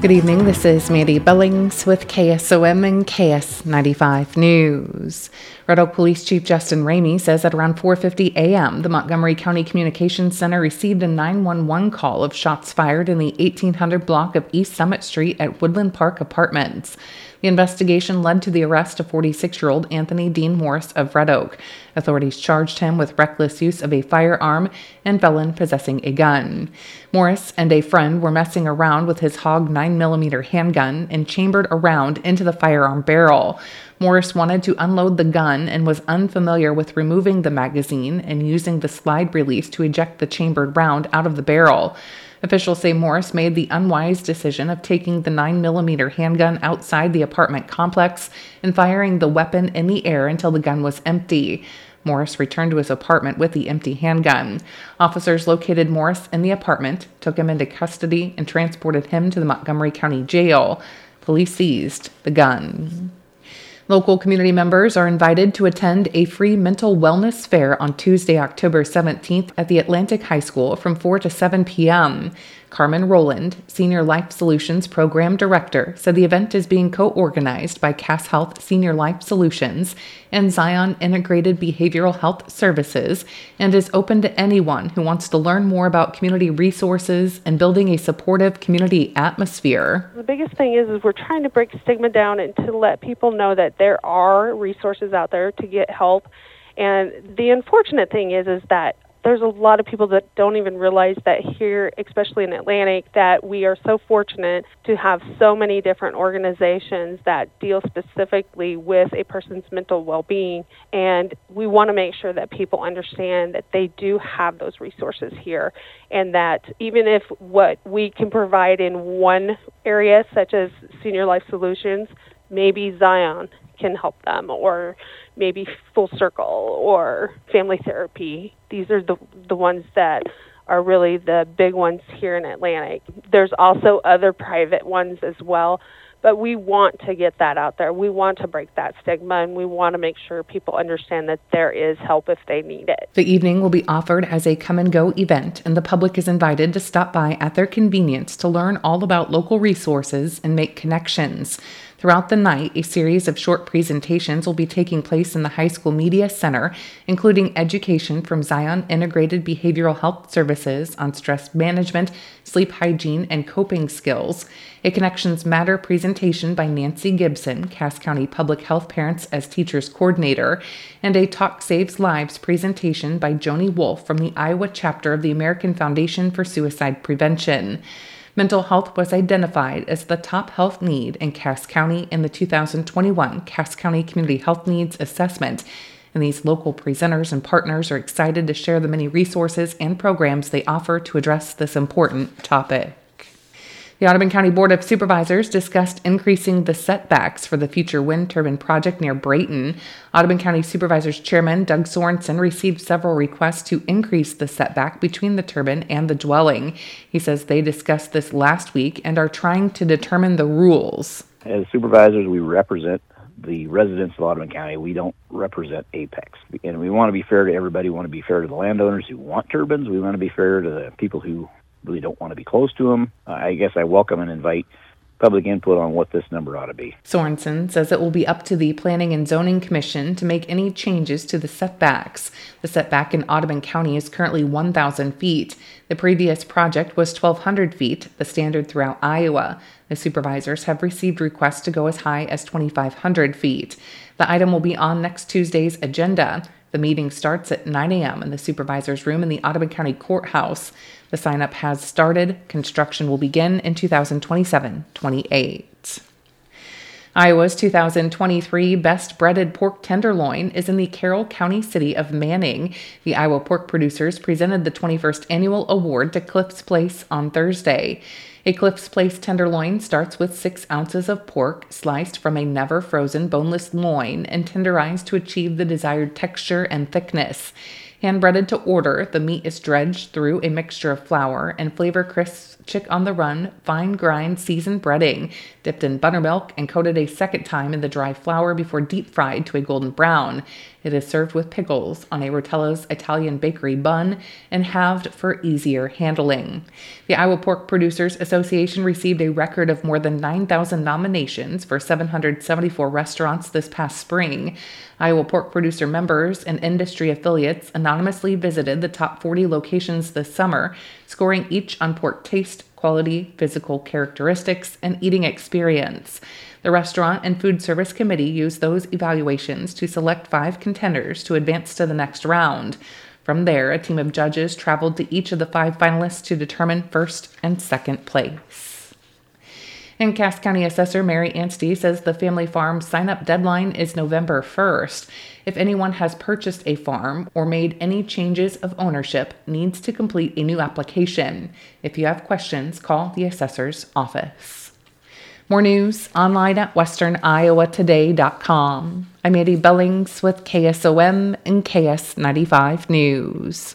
Good evening. This is Mandy Billings with KSOM and KS95 News. Red Oak Police Chief Justin Ramey says at around 4:50 a.m., the Montgomery County Communications Center received a 911 call of shots fired in the 1800 block of East Summit Street at Woodland Park Apartments. The investigation led to the arrest of 46 year old Anthony Dean Morris of Red Oak. Authorities charged him with reckless use of a firearm and felon possessing a gun. Morris and a friend were messing around with his Hog 9mm handgun and chambered around into the firearm barrel. Morris wanted to unload the gun and was unfamiliar with removing the magazine and using the slide release to eject the chambered round out of the barrel. Officials say Morris made the unwise decision of taking the 9mm handgun outside the apartment complex and firing the weapon in the air until the gun was empty. Morris returned to his apartment with the empty handgun. Officers located Morris in the apartment, took him into custody, and transported him to the Montgomery County Jail. Police seized the gun. Local community members are invited to attend a free mental wellness fair on Tuesday, October 17th at the Atlantic High School from 4 to 7 p.m. Carmen Roland, Senior Life Solutions Program Director, said the event is being co organized by Cass Health Senior Life Solutions and Zion Integrated Behavioral Health Services and is open to anyone who wants to learn more about community resources and building a supportive community atmosphere. The biggest thing is, is we're trying to break stigma down and to let people know that there are resources out there to get help. And the unfortunate thing is, is that there's a lot of people that don't even realize that here, especially in Atlantic, that we are so fortunate to have so many different organizations that deal specifically with a person's mental well being. And we want to make sure that people understand that they do have those resources here, and that even if what we can provide in one area, such as Senior Life Solutions, maybe Zion can help them, or maybe Full Circle or Family Therapy. These are the the ones that are really the big ones here in Atlantic. There's also other private ones as well, but we want to get that out there. We want to break that stigma and we want to make sure people understand that there is help if they need it. The evening will be offered as a come and go event, and the public is invited to stop by at their convenience to learn all about local resources and make connections. Throughout the night, a series of short presentations will be taking place in the High School Media Center, including education from Zion Integrated Behavioral Health Services on stress management, sleep hygiene, and coping skills, a Connections Matter presentation by Nancy Gibson, Cass County Public Health Parents as Teachers Coordinator, and a Talk Saves Lives presentation by Joni Wolf from the Iowa chapter of the American Foundation for Suicide Prevention. Mental health was identified as the top health need in Cass County in the 2021 Cass County Community Health Needs Assessment. And these local presenters and partners are excited to share the many resources and programs they offer to address this important topic. The Audubon County Board of Supervisors discussed increasing the setbacks for the future wind turbine project near Brayton. Audubon County Supervisors Chairman Doug Sorensen received several requests to increase the setback between the turbine and the dwelling. He says they discussed this last week and are trying to determine the rules. As supervisors, we represent the residents of Audubon County. We don't represent Apex. And we want to be fair to everybody. We want to be fair to the landowners who want turbines. We want to be fair to the people who really don't want to be close to them. Uh, I guess I welcome and invite public input on what this number ought to be. Sorensen says it will be up to the Planning and Zoning Commission to make any changes to the setbacks. The setback in Audubon County is currently 1,000 feet. The previous project was 1,200 feet, the standard throughout Iowa. The supervisors have received requests to go as high as 2,500 feet. The item will be on next Tuesday's agenda. The meeting starts at 9 a.m. in the supervisor's room in the Audubon County Courthouse. The sign up has started. Construction will begin in 2027 28. Iowa's 2023 Best Breaded Pork Tenderloin is in the Carroll County city of Manning. The Iowa pork producers presented the 21st annual award to Cliffs Place on Thursday. A Cliffs Place tenderloin starts with six ounces of pork sliced from a never frozen boneless loin and tenderized to achieve the desired texture and thickness. Hand breaded to order, the meat is dredged through a mixture of flour and flavor crisp chick on the run, fine grind seasoned breading, dipped in buttermilk and coated a second time in the dry flour before deep fried to a golden brown. It is served with pickles on a Rotella's Italian bakery bun and halved for easier handling. The Iowa Pork Producers Association received a record of more than 9,000 nominations for 774 restaurants this past spring. Iowa pork producer members and industry affiliates anonymously visited the top 40 locations this summer, scoring each on pork taste, quality, physical characteristics, and eating experience. The Restaurant and Food Service Committee used those evaluations to select five contenders to advance to the next round. From there, a team of judges traveled to each of the five finalists to determine first and second place. And Cass County Assessor Mary Anstey says the family farm sign up deadline is November 1st. If anyone has purchased a farm or made any changes of ownership, needs to complete a new application. If you have questions, call the assessor's office. More news online at westerniowatoday.com. I'm Mandy Billings with KSOM and KS95 News.